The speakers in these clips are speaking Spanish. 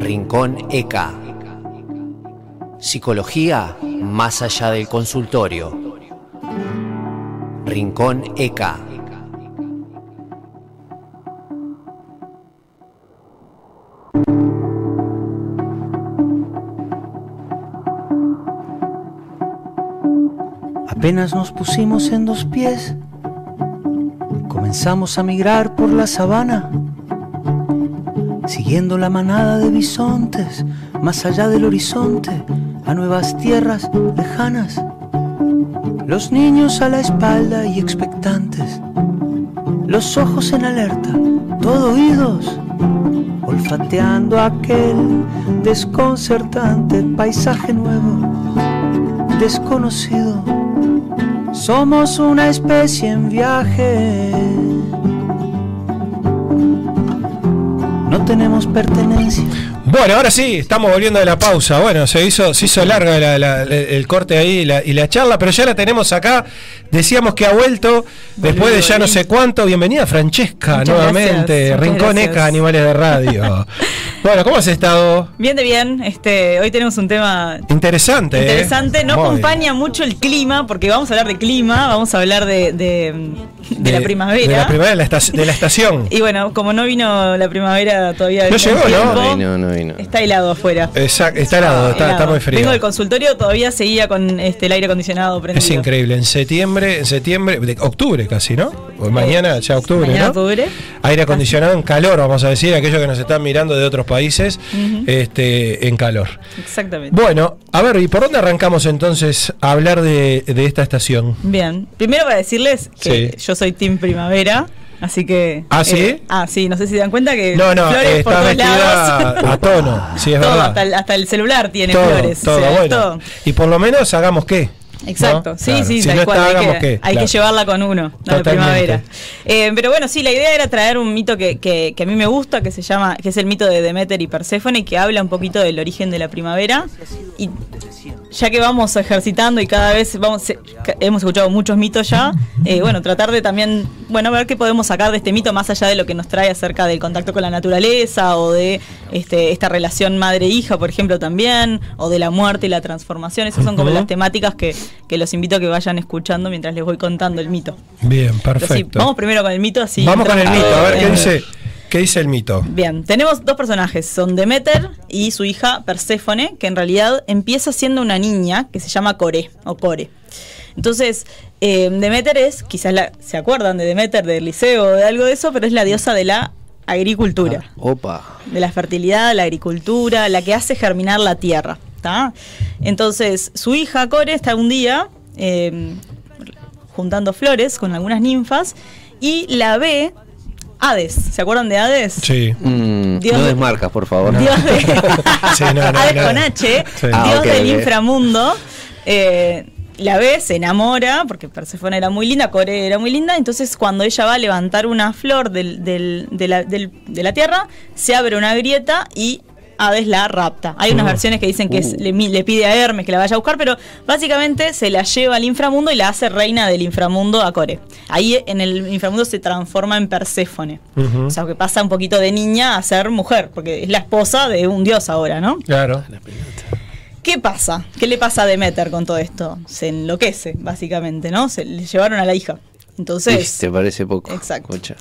Rincón ECA. Psicología más allá del consultorio. Rincón ECA. Apenas nos pusimos en dos pies, comenzamos a migrar por la sabana, siguiendo la manada de bisontes, más allá del horizonte, a nuevas tierras lejanas. Los niños a la espalda y expectantes, los ojos en alerta, todo oídos, olfateando aquel desconcertante paisaje nuevo, desconocido. Somos una especie en viaje. No tenemos pertenencia. Bueno, ahora sí, estamos volviendo de la pausa. Bueno, se hizo, se hizo larga la- la- la- el corte ahí y la, y la charla, pero ya la tenemos acá. Decíamos que ha vuelto después de ya no sé cuánto. Bienvenida Francesca Muchas nuevamente. gracias, muchas Rincón gracias. Eca, Animales de Radio. bueno, ¿cómo has estado? Bien de bien, este, hoy tenemos un tema Interesante. ¿eh? interesante. No Muy acompaña mucho el clima, porque vamos a hablar de clima, vamos a hablar de, de- de la primavera. De la primavera de la, estac- de la estación. Y bueno, como no vino la primavera todavía. No llegó, ¿no? tiempo, No vino, no vino. Está helado afuera. Exacto, está helado, está, está Helado. muy frío. Vengo del consultorio, todavía seguía con este, el aire acondicionado prendido. Es increíble, en septiembre, en septiembre, de octubre casi, ¿no? O mañana ya octubre, Mañana ¿no? octubre. Aire acondicionado en calor, vamos a decir, aquellos que nos están mirando de otros países, este, en calor. Exactamente. Bueno, a ver, ¿y por dónde arrancamos entonces a hablar de, de esta estación? Bien, primero para decirles que yo soy Team Primavera, así que... ¿Ah, sí? eh, ah, sí, no sé si se dan cuenta que No, no, flores por está todos vestida lados. a tono, sí, es Todo, verdad. Hasta el, hasta el celular tiene todo, flores. o todo, sea, bueno. todo. Y por lo menos hagamos qué. Exacto, ¿no? sí, Claro. sí, si tal no cual. está, hay que, hay Claro. que llevarla con uno, no de primavera. Eh, pero bueno, sí, la idea era traer un mito que, que- que a mí me gusta, que se llama, que es el mito de Demeter y Perséfone, que habla un poquito del origen de la primavera. Y ya que vamos ejercitando y cada vez vamos, hemos escuchado muchos mitos ya, eh, bueno, tratar de también, bueno, ver qué podemos sacar de este mito más allá de lo que nos trae acerca del contacto con la naturaleza o de este, esta relación madre-hija, por ejemplo, también, o de la muerte y la transformación. Esas son como las temáticas que, que los invito a que vayan escuchando mientras les voy contando el mito. Bien, Pero sí, perfecto. vamos primero con el mito, así. Vamos con el mito, a ver qué dice, qué dice el mito. Bien, tenemos dos personajes, son Demeter y su hija Perséfone, que en realidad empieza siendo una niña que se llama Core o Core. Entonces, eh, Demeter es, quizás la- se acuerdan de Demeter del liceo o de algo de eso, pero es la diosa de la agricultura, Opa. de la fertilidad, la agricultura, la que hace germinar la tierra. ¿Tá? Entonces, su hija Core está un día eh, juntando flores con algunas ninfas y la ve Hades. ¿Se acuerdan de Hades? Sí. Mm, Dios no de- desmarcas, por favor. Dios de Sí, no, no, Hades no. con H, Sí. Ah, Dios ok, del inframundo. eh, la ve, se enamora, porque Perséfone era muy linda, Core era muy linda, entonces cuando ella va a levantar una flor del- del- de, la, del- de la tierra, se abre una grieta y Hades la rapta. Hay unas Mm. versiones que dicen que Uh. es- le, pide a Hermes que la vaya a buscar, pero básicamente se la lleva al inframundo y la hace reina del inframundo a Core. Ahí en el inframundo se transforma en Perséfone. O sea, que pasa un poquito de niña a ser mujer, porque es la esposa de un dios ahora, ¿no? Claro. ¿Qué pasa? ¿Qué le pasa a Demeter con todo esto? Se enloquece, básicamente, ¿no? Se le llevaron a la hija. Entonces, ¿Te parece poco? Exacto. Escucha.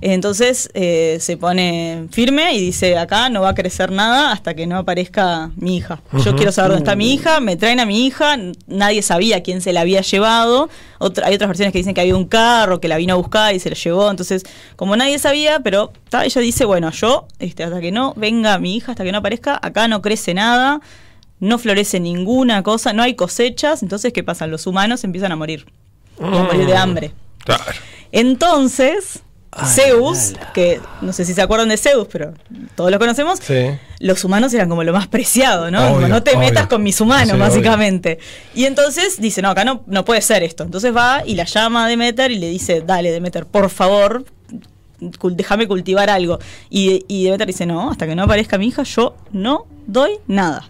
Entonces eh, se pone firme y dice, acá no va a crecer nada hasta que no aparezca mi hija. Yo quiero saber dónde está mi hija, me traen a mi hija, nadie sabía quién se la había llevado. Otra- hay otras versiones que dicen que había un carro que la vino a buscar y se la llevó. Entonces, como nadie sabía, pero ta, ella dice, bueno, yo, este, hasta que no venga mi hija, hasta que no aparezca, acá no crece nada, no florece ninguna cosa, no hay cosechas. Entonces, ¿qué pasa? Los humanos empiezan a morir. A morir de hambre. Claro. Entonces, Zeus, que no sé si se acuerdan de Zeus, pero todos lo conocemos, Sí. los humanos eran como lo más preciado, ¿no? Obvio, Como, no te obvio. metas con mis humanos, Sí, básicamente. Y entonces dice, no, acá no, no puede ser esto. Entonces va y la llama a Demeter y le dice, dale, Demeter, por favor, cul- déjame cultivar algo. Y, y Demeter dice, no, hasta que no aparezca mi hija, yo no doy nada.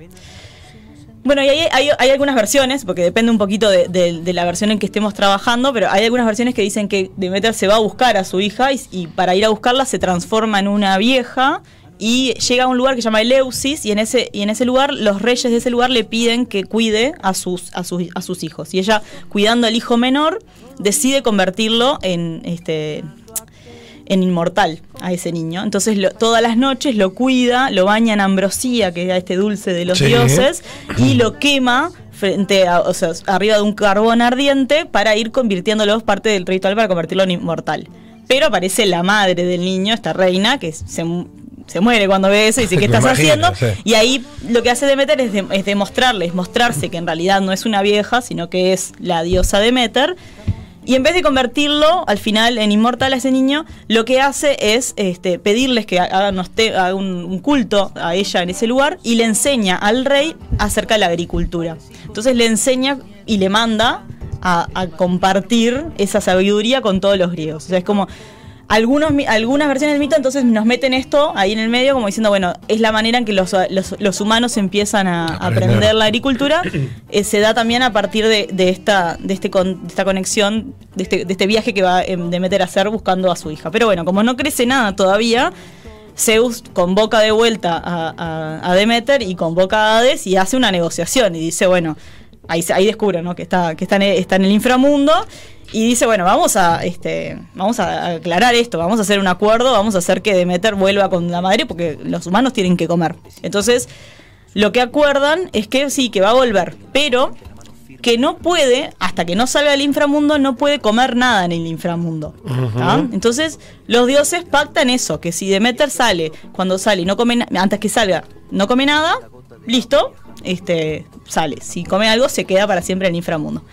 Bueno, y hay, algunas versiones, porque depende un poquito de, la versión en que estemos trabajando, pero hay algunas versiones que dicen que Demeter se va a buscar a su hija y, y para ir a buscarla se transforma en una vieja y llega a un lugar que se llama Eleusis y en ese y en ese lugar los reyes de ese lugar le piden que cuide a sus a sus, a sus hijos. Y ella cuidando al hijo menor decide convertirlo en este en inmortal a ese niño. Entonces lo- todas las noches lo cuida, lo baña en ambrosía, que es este dulce de los Sí. dioses, y lo quema frente a, o sea, arriba de un carbón ardiente para ir convirtiéndolo parte del ritual para convertirlo en inmortal. Pero aparece la madre del niño, esta reina, que se, se muere cuando ve eso y dice, ¿qué estás imagino, haciendo? sí. Y ahí lo que hace Demeter es, de- es demostrarle, es mostrarse que en realidad no es una vieja, sino que es la diosa Demeter. Y en vez de convertirlo al final en inmortal a ese niño, lo que hace es este, pedirles que hagan un, un culto a ella en ese lugar y le enseña al rey acerca de la agricultura. Entonces le enseña y le manda a, a compartir esa sabiduría con todos los griegos. O sea, es como algunos, algunas versiones del mito entonces nos meten esto ahí en el medio como diciendo, bueno, es la manera en que los, los- los humanos empiezan a, Aprender. aprender la agricultura. Eh, se da también a partir de, de esta, de, este con- de esta conexión, de este, de este viaje que va em, Demeter a hacer buscando a su hija. Pero bueno, como no crece nada todavía, Zeus convoca de vuelta a, a- a Demeter y convoca a Hades y hace una negociación y dice, bueno, ahí, ahí descubre ¿no? que, está, que está, en, está en el inframundo y dice, bueno, vamos a, este, vamos a aclarar esto, vamos a hacer un acuerdo, vamos a hacer que Demeter vuelva con la madre porque los humanos tienen que comer. Entonces, lo que acuerdan es que sí, que va a volver, pero que no puede, hasta que no salga del inframundo, no puede comer nada en el inframundo. Entonces, los dioses pactan eso, que si Demeter sale, cuando sale y no come, antes que salga, no come nada, listo, este, sale. Si come algo, se queda para siempre en el inframundo.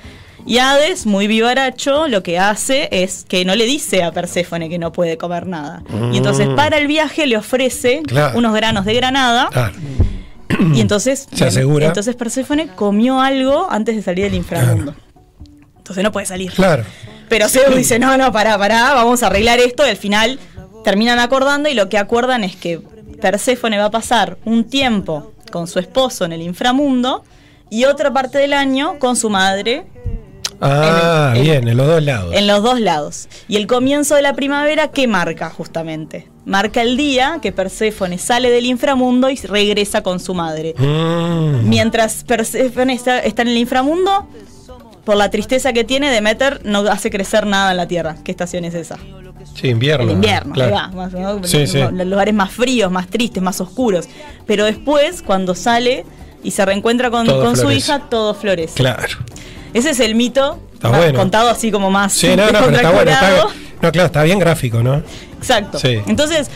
Y Hades, muy vivaracho, lo que hace es que no le dice a Perséfone que no puede comer nada. Y entonces, para el viaje, le ofrece Claro. unos granos de granada. Claro. Y entonces, Se asegura. entonces Perséfone comió algo antes de salir del inframundo. Entonces no puede salir. Claro. Pero Zeus dice, no, no, pará, pará, vamos a arreglar esto. Y al final terminan acordando y lo que acuerdan es que Perséfone va a pasar un tiempo con su esposo en el inframundo y otra parte del año con su madre Ah, En el- bien, en los dos lados. en los dos lados. Y el comienzo de la primavera, ¿qué marca justamente? Marca el día que Perséfone sale del inframundo y regresa con su madre. Mm. Mientras Perséfone está, está en el inframundo, por la tristeza que tiene, Demeter no hace crecer nada en la tierra. ¿Qué estación es esa? Sí, invierno. El invierno, claro. va, más, ¿no? Sí, sí. los lugares más fríos, más tristes, más oscuros. Pero después, cuando sale y se reencuentra con, con su hija, todo florece. Claro. Ese es el mito Está va, bueno. contado así como más Sí, no, no, pero está bueno. Está, no, claro, está bien gráfico, ¿no? Exacto. Sí. Entonces,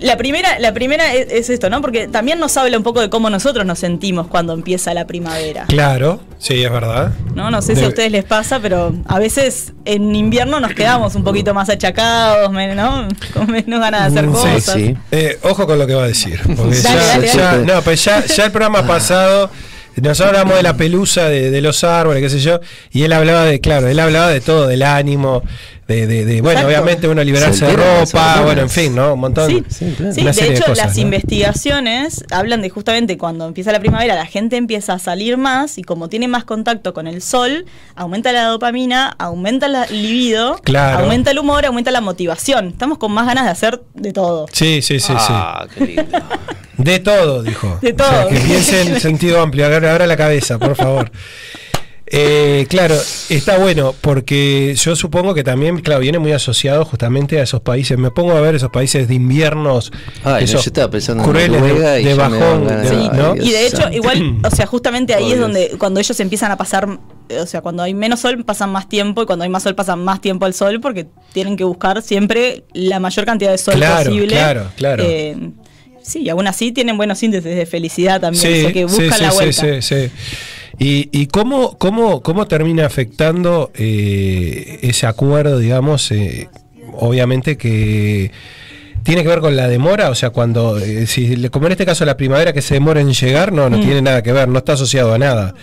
la primera, la primera es, es esto, ¿no? Porque también nos habla un poco de cómo nosotros nos sentimos cuando empieza la primavera. Claro, sí, es verdad. ¿no? No sé si a ustedes les pasa, pero a veces en invierno nos quedamos un poquito más achacados, men- ¿no? Con menos ganas de hacer Mm, sí, cosas. sí. Eh, ojo con lo que va a decir. Porque Dale, ya, dale, ya- dale. no, pues ya, ya el programa pasado. Nosotros hablamos de la pelusa, de, de los árboles, qué sé yo, y él hablaba de, claro, él hablaba de todo, del ánimo, de, de, de- bueno, Exacto. obviamente uno liberarse Se de ropa, bueno, en fin, ¿no? Un montón. Sí, Sí, claro. Sí, Una de serie de hecho cosas, las ¿no? investigaciones hablan de justamente cuando empieza la primavera la gente empieza a salir más y como tiene más contacto con el sol, aumenta la dopamina, aumenta la- el libido, Claro. aumenta el humor, aumenta la motivación. Estamos con más ganas de hacer de todo. Sí, sí, sí, Ah, qué lindo. sí. De todo, dijo. De O sea, todo. que piense en sentido amplio. Ahora la cabeza, por favor. Eh, claro, está bueno porque yo supongo que también, claro, viene muy asociado justamente a esos países. Me pongo a ver esos países de inviernos, Ay, no, esos yo estaba pensando en crueles de, y de bajón, de-. Sí, y de hecho, igual, o sea, justamente ahí Oh, es Dios. donde cuando ellos empiezan a pasar, o sea, cuando hay menos sol pasan más tiempo y cuando hay más sol pasan más tiempo al sol porque tienen que buscar siempre la mayor cantidad de sol Claro, posible. claro, claro. Eh, sí, y aún así tienen buenos índices de felicidad también, Sí, o sea, que sí, buscan sí, la sí, vuelta. sí, sí. ¿Y, cómo, cómo, cómo termina afectando eh, ese acuerdo, digamos, eh, obviamente que tiene que ver con la demora? O sea, cuando, eh, si, como en este caso la primavera que se demora en llegar, no, no Mm. tiene nada que ver, no está asociado a nada.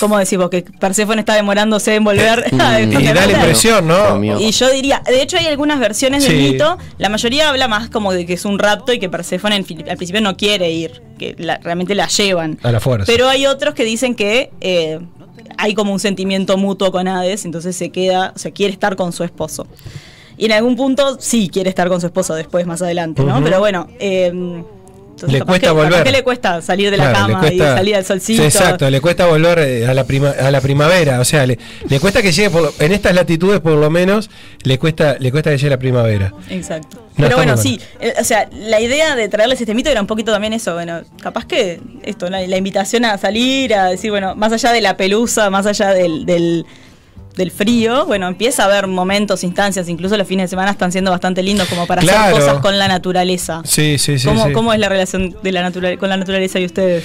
¿Cómo decís vos? Que Perséfone está demorándose en volver a. Y da la impresión, ¿no? Y yo diría, de hecho hay algunas versiones del mito, la mayoría habla más como de que es un rapto y que fi- al principio no quiere ir, que la- realmente la llevan. A la fuerza. Pero hay otros que dicen que eh, hay como un sentimiento mutuo con Hades, entonces se queda, o sea, quiere estar con su esposo. Y en algún punto sí quiere estar con su esposo después, más adelante, ¿no? Pero bueno, eh, Entonces, Le cuesta que, volver. que le cuesta salir de la Claro, cama y salir al solcito. Exacto, le cuesta volver eh, a la, prima- a la primavera. O sea, le, le cuesta que llegue, por lo- en estas latitudes por lo menos, le cuesta, le cuesta que llegue la primavera. Exacto. No, Pero bueno, sí, eh, o sea, la idea de traerles este mito era un poquito también eso, bueno, capaz que esto, la, la invitación a salir, a decir, bueno, más allá de la pelusa, más allá del, del, del frío, bueno, empieza a haber momentos, instancias, incluso los fines de semana están siendo bastante lindos como para Claro. hacer cosas con la naturaleza. Sí, sí, sí. ¿Cómo, sí. cómo es la relación de la natura- con la naturaleza y ustedes?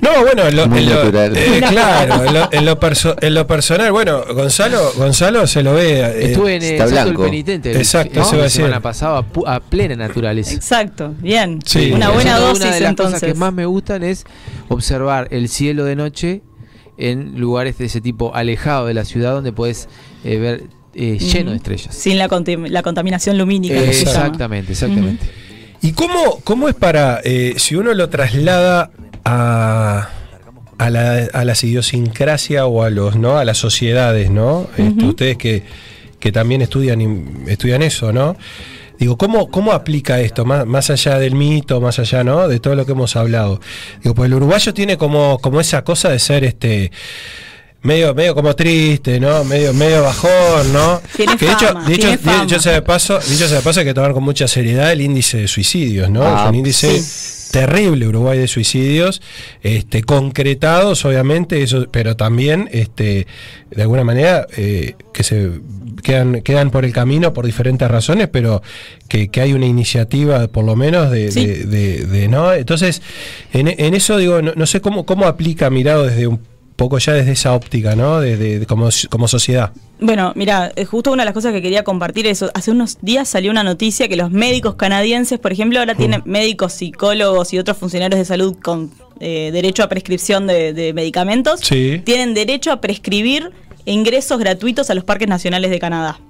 No, bueno, en lo, en lo- eh, claro, en lo, en lo perso- en lo personal, bueno, Gonzalo, Gonzalo se lo ve. eh, Estuve en el está blanco. Penitente el- Exacto, semana pasada a, plena naturaleza. Exacto, bien. Sí. Una buena dosis Una de las entonces. cosas que más me gustan es observar el cielo de noche en lugares de ese tipo alejado de la ciudad donde puedes eh, ver eh, lleno de estrellas. Sin la, la contaminación lumínica. Eh, que se llama. exactamente, exactamente. ¿Y cómo, cómo es para, eh, si uno lo traslada a, a, la, a las idiosincrasia o a los, ¿no? A las sociedades, ¿no? Este, ustedes que, que también estudian, estudian eso, ¿no? Digo, ¿cómo, cómo aplica esto? Más, más allá del mito, más allá, ¿no? De todo lo que hemos hablado. Digo, pues el uruguayo tiene como, como esa cosa de ser este medio, medio como triste, ¿no? Medio, medio bajón, ¿no? Tiene que de hecho, fama, de hecho, dicho sea de paso, dicho sea de paso, hay que tomar con mucha seriedad el índice de suicidios, ¿no? Ah, es un índice terrible Uruguay de suicidios, este, concretados, obviamente, eso, pero también, este, de alguna manera, eh, que se quedan, quedan por el camino por diferentes razones, pero que, que hay una iniciativa, por lo menos, de, Sí. de- de- de- ¿no? Entonces, en, en eso digo, no, no sé cómo, cómo aplica mirado desde un poco ya desde esa óptica, ¿no? De, de- de como, como sociedad. Bueno, mira, eh, justo una de las cosas que quería compartir es, hace unos días salió una noticia que los médicos canadienses, por ejemplo, ahora tienen médicos, psicólogos y otros funcionarios de salud con eh, derecho a prescripción de, de medicamentos, Sí. tienen derecho a prescribir ingresos gratuitos a los parques nacionales de Canadá.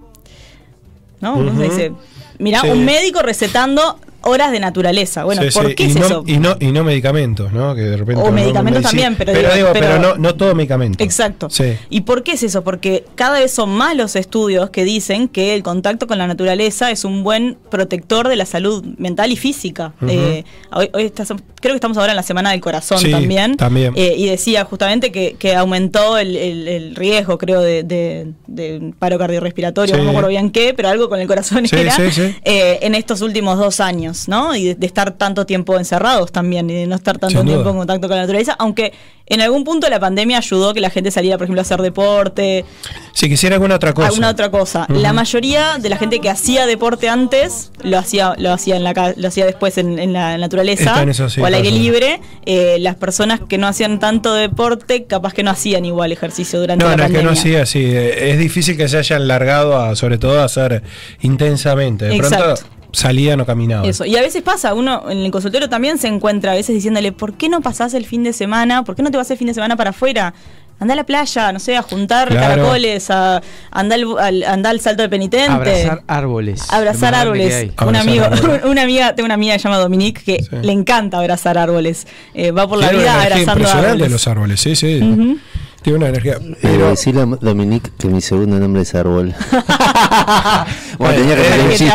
¿No? Uno dice, Sí. un médico recetando horas de naturaleza. Bueno, Sí, ¿por sí, qué y es no, eso? Y no, y no medicamentos, ¿no? Que de repente O medicamentos también, pero pero, digo, digo, pero, pero- no, no todo medicamento. Exacto. Sí. ¿Y por qué es eso? Porque cada vez son más los estudios que dicen que el contacto con la naturaleza es un buen protector de la salud mental y física. Eh, hoy, hoy estás- creo que estamos ahora en la Semana del Corazón también. también. Eh, y decía justamente que, que aumentó el, el- el riesgo, creo, de, de- de paro cardiorrespiratorio, no me acuerdo bien qué, pero algo con el corazón era, eh, en estos últimos dos años, ¿no? Y de, de estar tanto tiempo encerrados también, y de no estar tanto tiempo en contacto con la naturaleza, aunque en algún punto la pandemia ayudó que la gente saliera, por ejemplo, a hacer deporte, Si quisiera alguna otra cosa. alguna otra cosa. La mayoría de la gente que hacía deporte antes lo hacía, lo hacía en la lo hacía después en, en la naturaleza eso, sí, o al aire libre. Eh, las personas que no hacían tanto deporte, capaz que no hacían igual ejercicio durante No, la no, es que pandemia. no hacía así. eh, Es difícil que se hayan largado a, sobre todo, a hacer intensamente. De pronto Exacto. salían o caminaban. Eso, y a veces pasa, uno en el consultorio también se encuentra a veces diciéndole, ¿por qué no pasás el fin de semana? ¿Por qué no te vas el fin de semana para afuera? Anda a la playa, no sé, a juntar Claro. caracoles, a andar al, al- andá al salto del penitente. Abrazar árboles. Abrazar árboles. Un amigo, árboles. una amiga, tengo una amiga que se llama Dominique que Sí. le encanta abrazar árboles. Eh, va por la Tiene vida abrazando impresionante árboles. los árboles, sí, sí. Tiene una energía. Pero Pero, decirle a Dominique que mi segundo nombre es Árbol. bueno, tenía que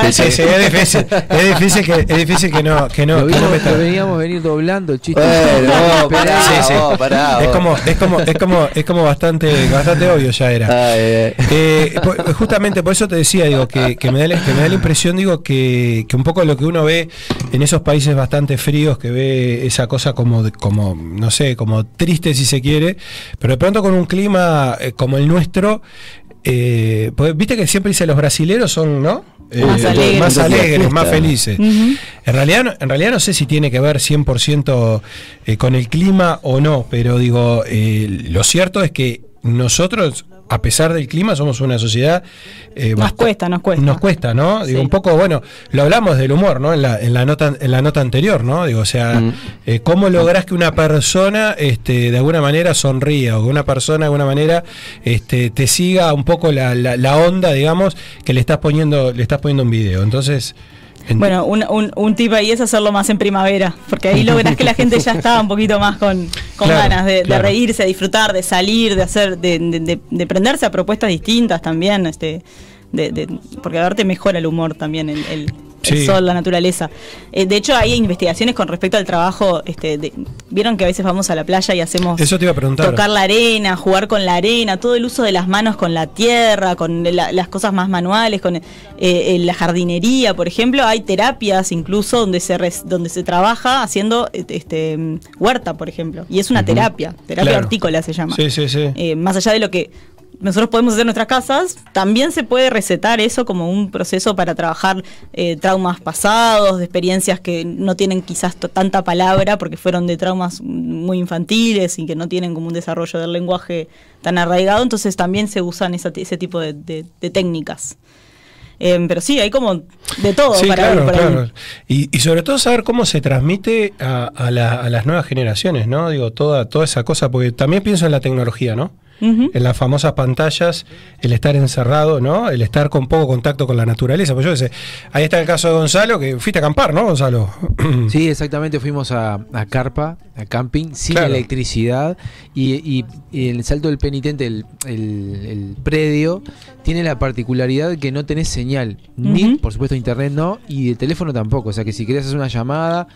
eh, che. sí, es difícil. Es difícil que, es difícil que no, que no, Lo, que no vimos- meta- lo veníamos venir doblando el chiste. Bueno, vos, pará, Sí, sí. vos, pará, es como, es como, es como, es como bastante, bastante obvio ya era. Ay, ay. Eh, po- justamente por eso te decía, digo, que, que me da la, que me da la impresión, digo, que, que un poco lo que uno ve en esos países bastante fríos, que ve esa cosa como, de- como no sé, como triste si se quiere, pero de pronto con un clima eh, como el nuestro, eh, pues, viste que siempre dice los brasileros son, ¿no? Eh, Más alegres. más alegres, más Fiesta. felices. En realidad, no- en realidad no sé si tiene que ver 100% eh, con el clima o no, pero digo, eh, lo cierto es que nosotros, a pesar del clima, somos una sociedad... eh, Nos cuesta, nos cuesta. Nos cuesta, ¿no? Digo, Sí. un poco, bueno, lo hablamos del humor, ¿no? En la, en la, nota, en la nota anterior, ¿no? Digo, o sea, Mm. eh, ¿cómo lográs que una persona este, de alguna manera sonría o que una persona de alguna manera este, te siga un poco la, la, la onda, digamos, que le estás poniendo, le estás poniendo un video? Entonces... ent- Bueno, un, un, un tip ahí es hacerlo más en primavera, porque ahí lográs que la gente ya está un poquito más con, con Claro, ganas de, de reírse, de disfrutar, de salir, de hacer, de, de, de- de prenderse a propuestas distintas también, este, de, de- porque a verte mejora el humor también, el, el- el Sí. sol, la naturaleza. Eh, de hecho, hay investigaciones con respecto al trabajo. Este, de- Vieron que a veces vamos a la playa y hacemos Eso te iba a preguntar. tocar la arena, jugar con la arena, todo el uso de las manos con la tierra, con la- las cosas más manuales, con eh, la jardinería, por ejemplo, hay terapias incluso donde se res- donde se trabaja haciendo este huerta, por ejemplo, y es una terapia, terapia Claro. hortícola se llama. Sí, sí, sí. Eh, más allá de lo que nosotros podemos hacer nuestras casas, también se puede recetar eso como un proceso para trabajar eh, traumas pasados, de experiencias que no tienen quizás tanta palabra porque fueron de traumas muy infantiles y que no tienen como un desarrollo del lenguaje tan arraigado, entonces también se usan esa- ese tipo de, de- de técnicas. Eh, pero sí, hay como de todo Sí, para claro, ver. Y, y sobre todo saber cómo se transmite a, a la- a las nuevas generaciones, ¿no? Digo, toda, toda esa cosa, porque también pienso en la tecnología, ¿no? En las famosas pantallas, el estar encerrado, ¿no? El estar con poco contacto con la naturaleza. Pues yo sé, ahí está el caso de Gonzalo, que fuiste a acampar, ¿no, Gonzalo? Sí, exactamente, fuimos a, a Carpa, a camping, sin Claro. electricidad y, y- y el Salto del Penitente, el, el- el predio, tiene la particularidad que no tenés señal, ni por supuesto internet no, y de teléfono tampoco, o sea que si querés hacer una llamada,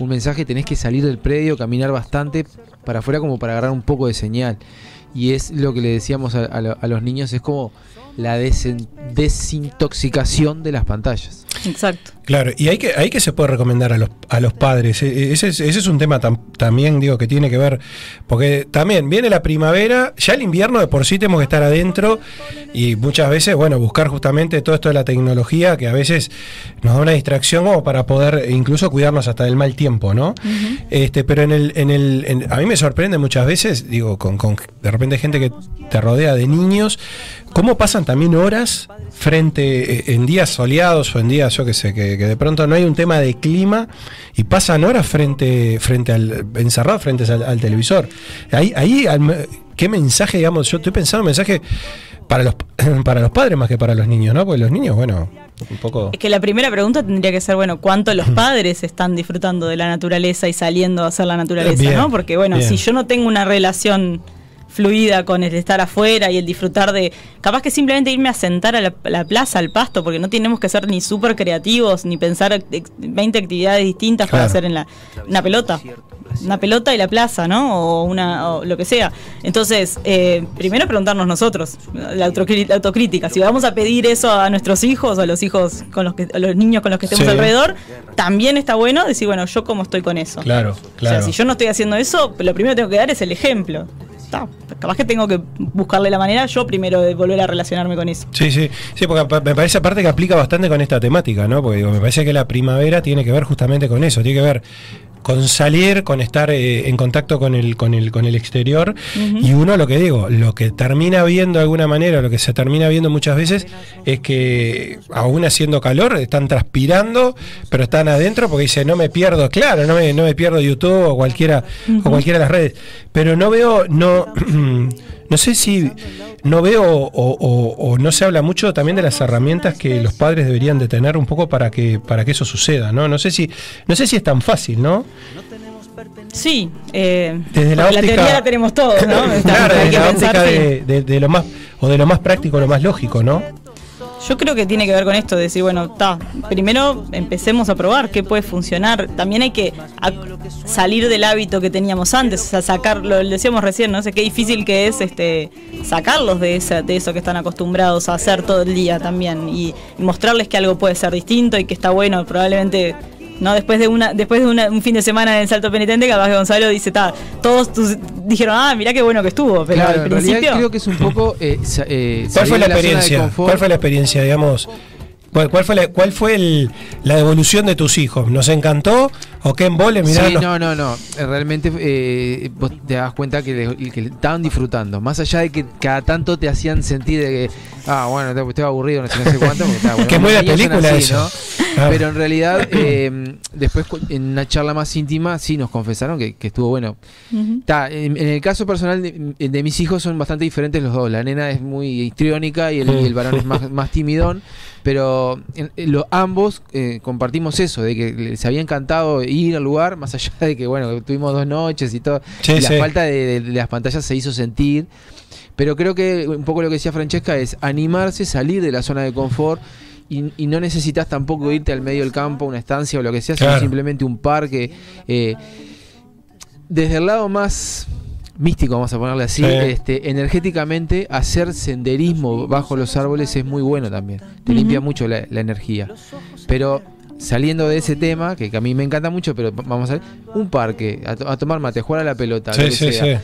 un mensaje, tenés que salir del predio, caminar bastante para afuera como para agarrar un poco de señal. Y es lo que le decíamos a, a lo- a los niños, es como la desintoxicación de las pantallas. Exacto. Claro, y hay que, hay que se puede recomendar a los, a los padres. E- Ese es, ese es un tema tam- también, digo, que tiene que ver, porque también viene la primavera, ya el invierno de por sí tenemos que estar adentro y muchas veces, bueno, buscar justamente todo esto de la tecnología que a veces nos da una distracción como para poder incluso cuidarnos hasta del mal tiempo, ¿no? este Pero en el, en el, en- a mí me sorprende muchas veces, digo, con, con de repente gente que te rodea de niños, cómo pasan también horas frente eh, en días soleados o en días, yo qué sé, que, que de pronto no hay un tema de clima y pasan horas frente, frente al, encerrados frente al, al televisor. Ahí, ahí al- qué mensaje, digamos, yo estoy pensando un mensaje para los, para los padres más que para los niños, ¿no? Porque los niños, bueno, un poco... Es que la primera pregunta tendría que ser, bueno, ¿cuánto los padres están disfrutando de la naturaleza y saliendo a hacer la naturaleza, Bien, no? Porque, bueno, bien. si yo no tengo una relación fluida con el estar afuera y el disfrutar de... Capaz que simplemente irme a sentar a la, a la plaza, al pasto, porque no tenemos que ser ni súper creativos, ni pensar ex- 20 actividades distintas para hacer en la... Una pelota. Una pelota y la plaza, ¿no? O, una, o lo que sea. Entonces, eh, primero preguntarnos nosotros, la, autocrítica. Si vamos a pedir eso a nuestros hijos o a los hijos con los que, a los niños con los que estemos Sí. alrededor, también está bueno decir, bueno, yo cómo estoy con eso. Claro, claro. O sea, si yo no estoy haciendo eso, lo primero que tengo que dar es el ejemplo. Está, capaz que tengo que buscarle la manera yo primero de volver a relacionarme con eso. Sí, sí, sí, porque me parece aparte que aplica bastante con esta temática, ¿no? Porque digo, me parece que la primavera tiene que ver justamente con eso, tiene que ver con salir, con estar eh, en contacto con el, con el, con el exterior. Y uno lo que digo, lo que termina viendo de alguna manera, lo que se termina viendo muchas veces, es que aún haciendo calor, están transpirando, pero están adentro porque dice, no me pierdo, claro, no me, no me pierdo YouTube o cualquiera, o cualquiera de las redes. Pero no veo, no, no sé si no veo o, o- o no se habla mucho también de las herramientas que los padres deberían de tener un poco para que, para que eso suceda, ¿no? No sé si, no sé si es tan fácil, ¿no? Sí, eh, Desde la óptica- teoría la tenemos todos, ¿no? Claro, desde la óptica de lo más, o de lo más práctico, lo más lógico, ¿no? Yo creo que tiene que ver con esto, de decir, bueno, está, primero empecemos a probar qué puede funcionar. También hay que salir del hábito que teníamos antes, o sea, sacarlo, lo decíamos recién, no sé qué difícil que es este sacarlos de esa, de eso que están acostumbrados a hacer todo el día también y, y mostrarles que algo puede ser distinto y que está bueno, probablemente no después de una después de una- un fin de semana en el salto penitente capaz que Gonzalo dice ta todos tus, dijeron ah mirá qué bueno que estuvo pero Claro, al principio creo que es un poco... eh, eh, ¿Cuál fue la experiencia? ¿Cuál fue la experiencia, digamos? ¿Cuál, cuál fue, la, cuál fue el- la evolución de tus hijos? ¿Nos encantó? ¿O qué embole? Mirá, sí, no, no, no. Eh, Realmente eh, vos te das cuenta que, le- que le estaban disfrutando. Más allá de que cada tanto te hacían sentir de que, ah, bueno, te- estoy aburrido, no sé, no sé cuánto. porque, está, bueno, Que es muy los son película así, eso. ¿no? Ah. Pero en realidad, eh, después en una charla más íntima, sí nos confesaron que, que estuvo bueno. Ta, en, en el caso personal de, de mis hijos son bastante diferentes los dos. La nena es muy histriónica y el, y el varón es más, más timidón. Pero en- en lo- ambos eh, compartimos eso, de que les había encantado ir al lugar, más allá de que, bueno, tuvimos dos noches y todo. Sí, y la sí. falta de, de- de las pantallas se hizo sentir. Pero creo que un poco lo que decía Francesca es animarse, salir de la zona de confort y, y no necesitas tampoco irte al medio del campo, una estancia o lo que sea, sino simplemente un parque. eh, desde el lado más místico, vamos a ponerle así, Sí. este, energéticamente hacer senderismo bajo los árboles es muy bueno también. Te limpia mucho la, la energía. Pero saliendo de ese tema, que, que a mí me encanta mucho, pero vamos a ver, un parque, a, to- a tomar mate, a jugar a la pelota, lo Sí, que sí, sea.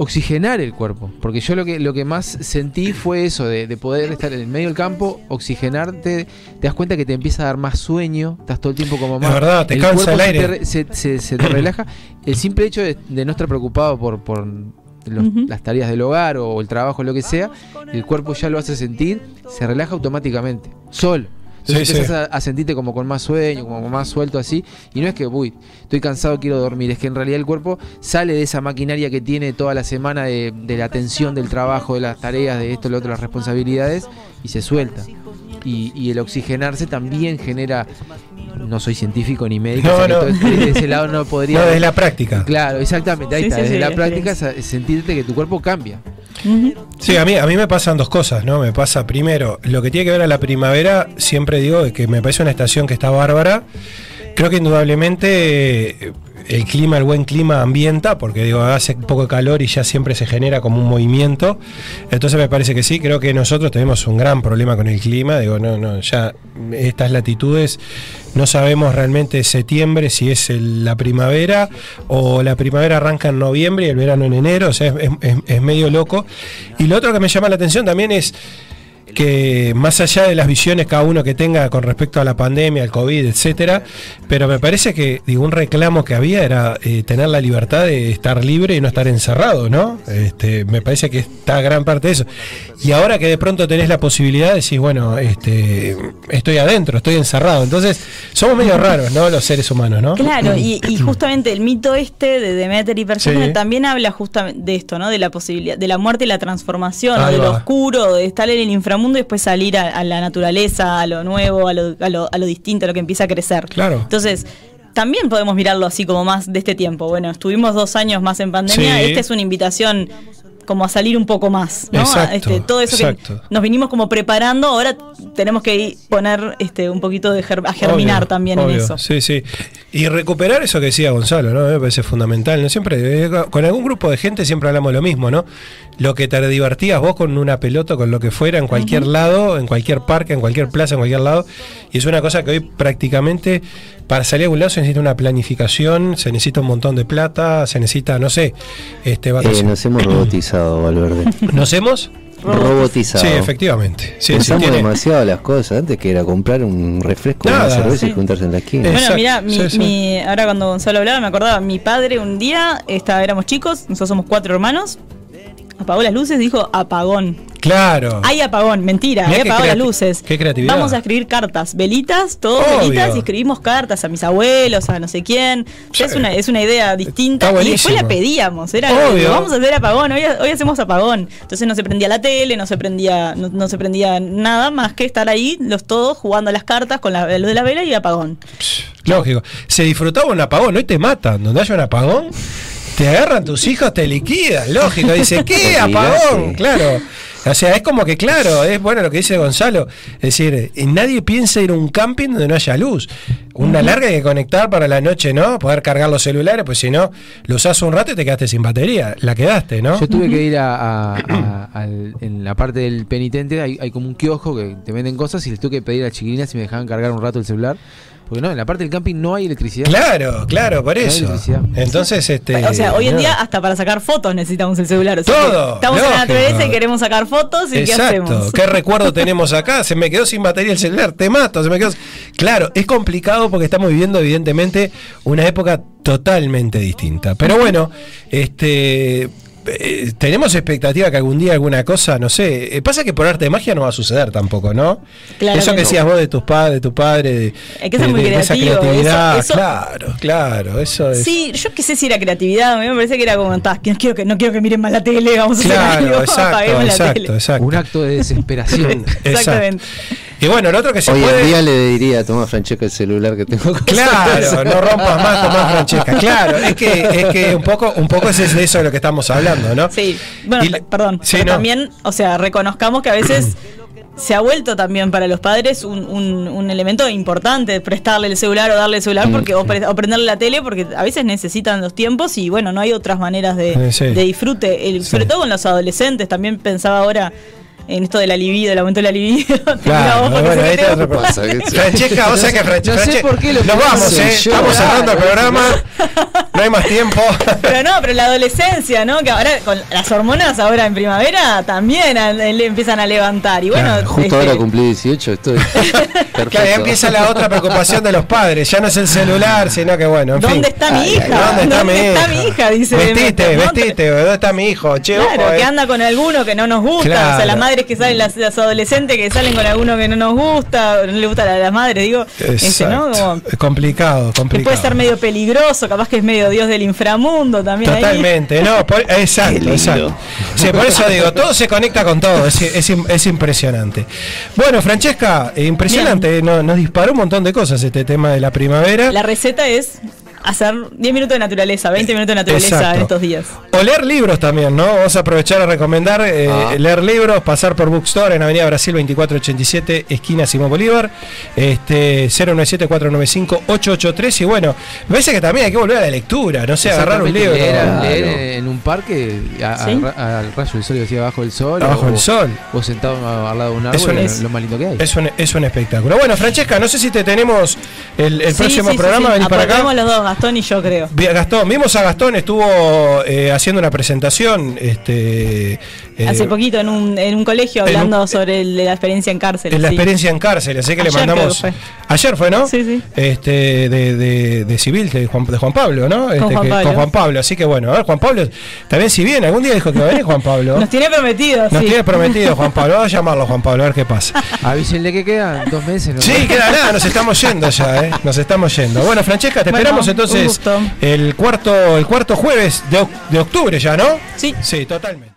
Oxigenar el cuerpo, porque yo lo que, lo que más sentí fue eso, de, de poder estar en el medio del campo, oxigenarte, te das cuenta que te empieza a dar más sueño, estás todo el tiempo como más... verdad, te cansa cuerpo el se aire. te re- Se, se- se te relaja. El simple hecho de, de no estar preocupado por, por los- las tareas del hogar o el trabajo, lo que sea, el cuerpo ya lo hace sentir, se relaja automáticamente, solo. Entonces Sí, sí. A, a sentirte como con más sueño, como más suelto así. Y no es que, uy, estoy cansado, quiero dormir. Es que en realidad el cuerpo sale de esa maquinaria que tiene toda la semana de, de la tensión del trabajo, de las tareas, de esto, lo otro, las responsabilidades, y se suelta. Y, y el oxigenarse también genera. No soy científico ni médico, No, o sea que no. todo- de ese lado no podría. No, desde la práctica. Claro, exactamente, ahí Sí, está. sí, desde sí, la práctica sentirte que tu cuerpo cambia. Sí, a mí, a mí me pasan dos cosas, ¿no? Me pasa primero, lo que tiene que ver a la primavera, siempre digo que me parece una estación que está bárbara. Creo que indudablemente eh, el clima, el buen clima ambienta, porque digo, hace poco calor y ya siempre se genera como un movimiento. Entonces me parece que sí, creo que nosotros tenemos un gran problema con el clima. Digo, no, no, ya estas latitudes no sabemos realmente septiembre si es la primavera o la primavera arranca en noviembre y el verano en enero, o sea, es medio loco. Y lo otro que me llama la atención también es que más allá de las visiones cada uno que tenga con respecto a la pandemia, al COVID, etcétera, pero me parece que digo, un reclamo que había era eh, tener la libertad de estar libre y no estar encerrado, ¿no? Este, me parece que está gran parte de eso. Y ahora que de pronto tenés la posibilidad, decís, bueno, este, estoy adentro, estoy encerrado. Entonces, somos medio raros, ¿no? Los seres humanos, ¿no? Claro, y, y justamente el mito este de Demeter y Perséfone Sí. también habla justamente de esto, ¿no? De la posibilidad, de la muerte y la transformación, de lo oscuro, de estar en el inframundo y después salir a, a la naturaleza, a lo nuevo, a lo, a, lo, a lo distinto, a lo que empieza a crecer. Claro. Entonces, también podemos mirarlo así como más de este tiempo. Bueno, estuvimos dos años más en pandemia, Sí. esta es una invitación como a salir un poco más, ¿no? Exacto, este, todo eso exacto. que nos vinimos como preparando, ahora tenemos que ir- poner este un poquito de ger- a germinar Obvio, también en eso. Sí, sí. Y recuperar eso que decía Gonzalo, ¿no? Me parece fundamental. ¿no? Siempre, eh, con algún grupo de gente siempre hablamos lo mismo, ¿no? Lo que te divertías vos con una pelota, con lo que fuera, en cualquier lado, en cualquier parque, en cualquier plaza, en cualquier lado. Y es una cosa que hoy prácticamente, para salir a algún lado se necesita una planificación, se necesita un montón de plata, se necesita, no sé, este Eh, nos hemos robotizado, Valverde. ¿Nos hemos? robotizado. Sí, efectivamente. Sí, sí, Pensamos tiene- demasiado las cosas. Antes que era comprar un refresco, Nada, una cerveza y sí. juntarse en la esquina. Bueno, mira, mi, sí, sí. mi- ahora cuando Gonzalo hablaba me acordaba, mi padre un día, estaba, éramos chicos, nosotros somos cuatro hermanos, apagó las luces, dijo apagón. Claro. Hay apagón, mentira, Mirá qué apagado las luces. qué creatividad. Vamos a escribir cartas, velitas, todos Obvio. velitas, y escribimos cartas a mis abuelos, a no sé quién. O sea, Sí. es, una, es una idea distinta. Está Y después la pedíamos, era Obvio. vamos a hacer apagón, hoy, hoy hacemos apagón. Entonces no se prendía la tele, no se prendía, no, no se prendía nada más que estar ahí, los todos jugando a las cartas con la luz de la vela y apagón. Lógico. Se disfrutaba un apagón, hoy te matan. Donde haya un apagón, te agarran tus hijos, te liquidan. Lógico. Dice, ¿qué? Apagón. Claro. O sea, es como que, claro, es bueno lo que dice Gonzalo. Es decir, nadie piensa ir a un camping donde no haya luz. Una larga hay que conectar para la noche, ¿no? Poder cargar los celulares, pues si no, lo usas un rato y te quedaste sin batería. La quedaste, ¿no? Yo tuve que ir a, a- a- al- en la parte del penitente, hay, hay como un kiosco que te venden cosas y les tuve que pedir a chiquilinas si me dejaban cargar un rato el celular. Porque no, en la parte del camping no hay electricidad. Claro, claro, por No hay eso. electricidad. Entonces, este. o sea, hoy en no. día hasta para sacar fotos necesitamos el celular. o sea que Todo, Estamos en la naturaleza y queremos sacar fotos y ¿qué Exacto. hacemos? ¿Qué recuerdo tenemos acá? Se me quedó sin batería el celular, te mato, se me quedó. Claro, es complicado porque estamos viviendo evidentemente una época totalmente distinta. Pero bueno, este eh, tenemos expectativa que algún día alguna cosa, no sé, eh, pasa que por arte de magia no va a suceder tampoco, ¿no? Claro eso que que no. decías vos de tus padres, de tu padre, de, Hay que ser de- muy de esa creativo, creatividad, eso- eso- claro, claro, eso es. Sí, yo qué sé si era creatividad, a mí me parece que era como, "Ta, no quiero que, no quiero que miren más la tele, vamos a hacer Claro, algo, exacto, la exacto, tele. exacto. Un acto de desesperación. Exactamente. Y bueno, lo otro que se Hoy puede. en día le diría, toma Francesca el celular que tengo acá". Claro, no rompas más, tomás Francesca. Claro, es que, es que un poco, un poco es de eso de lo que estamos hablando, ¿no? Sí, bueno, Y perdón, Sí, pero no. también, o sea, reconozcamos que a veces se ha vuelto también para los padres un, un- un elemento importante, prestarle el celular o darle el celular porque, o, pre- o prenderle la tele, porque a veces necesitan los tiempos y bueno, no hay otras maneras de, sí. de disfrute. El- Sí. Sobre todo con los adolescentes, también pensaba ahora en esto de la libido, el aumento de la libido. Claro, porque bueno, está otro gusta. pasa, Francesca, vos sabés que Franche- No sé por qué lo Nos vamos, ¿eh? yo. Estamos cerrando el programa. No hay más tiempo. Pero no, pero la adolescencia, ¿no? Que ahora con las hormonas ahora en primavera también a- le empiezan a levantar. Y bueno, Claro, Justo este, ahora cumplí 18, estoy perfecto. Claro, ya empieza la otra preocupación de los padres. Ya no es el celular, sino que bueno, en fin. ¿Dónde está mi hija? ¿Dónde está mi hija? hija? Dice Vestite, Demeter, ¿no? vestite, ¿dónde está mi hijo? Che, Claro, ojo, que eh. anda con alguno que no nos gusta. Claro. O sea, las que salen, las, las adolescentes que salen con alguno que no nos gusta, no le gusta a las madres, digo. Este, ¿no? Como Es complicado, que complicado. puede ser medio peligroso, capaz que es medio dios del inframundo también. ahí. Totalmente, no, por- exacto, exacto. Sí, por eso digo, todo se conecta con todo, es, es, es impresionante. Bueno, Francesca, eh, impresionante, no- nos disparó un montón de cosas este tema de la primavera. La receta es hacer 10 minutos de naturaleza, 20 minutos de naturaleza Exacto. en estos días. O leer libros también, ¿no? Vamos a aprovechar a recomendar eh, Ah. leer libros, pasar por Bookstore en Avenida Brasil 2487, esquina Simón Bolívar, este 097-495-883. Y bueno, parece que también hay que volver a la lectura, no sé, agarrar un libro. Leer, en un parque a- a- Sí. a- al rayo del sol, decía abajo del sol. Abajo del sol. O sentado al lado de un Es árbol, un- es lo más lindo que hay. Es un, es un espectáculo. Bueno, Francesca, no sé si te tenemos el, el Sí, próximo sí, programa, sí. venís para acá. Los dos, Gastón y yo creo. Gastón, vimos a Gastón, estuvo eh, haciendo una presentación. Este, Hace poquito en un, en un colegio un- hablando sobre el- la experiencia en cárcel. En la sí. experiencia en cárcel, así que le mandamos. que Ayer fue, ¿no? Sí, sí. Este, de, de, de civil, de Juan, de Juan Pablo, ¿no? Este, Juan que- Pablo. con Juan Pablo. Así que bueno, a ver, Juan Pablo, también si viene, algún día dijo que va a venir Juan Pablo. Nos tiene prometido, Nos sí. tiene prometido Juan Pablo. Vamos a llamarlo Juan Pablo, a ver qué pasa. Avísenle que quedan dos meses. ¿no? Sí, queda nada, nos estamos yendo ya, ¿eh? Nos estamos yendo. Bueno, Francesca, te Bueno, esperamos entonces el cuarto, el cuarto jueves de, de octubre ya, ¿no? Sí. Sí, totalmente.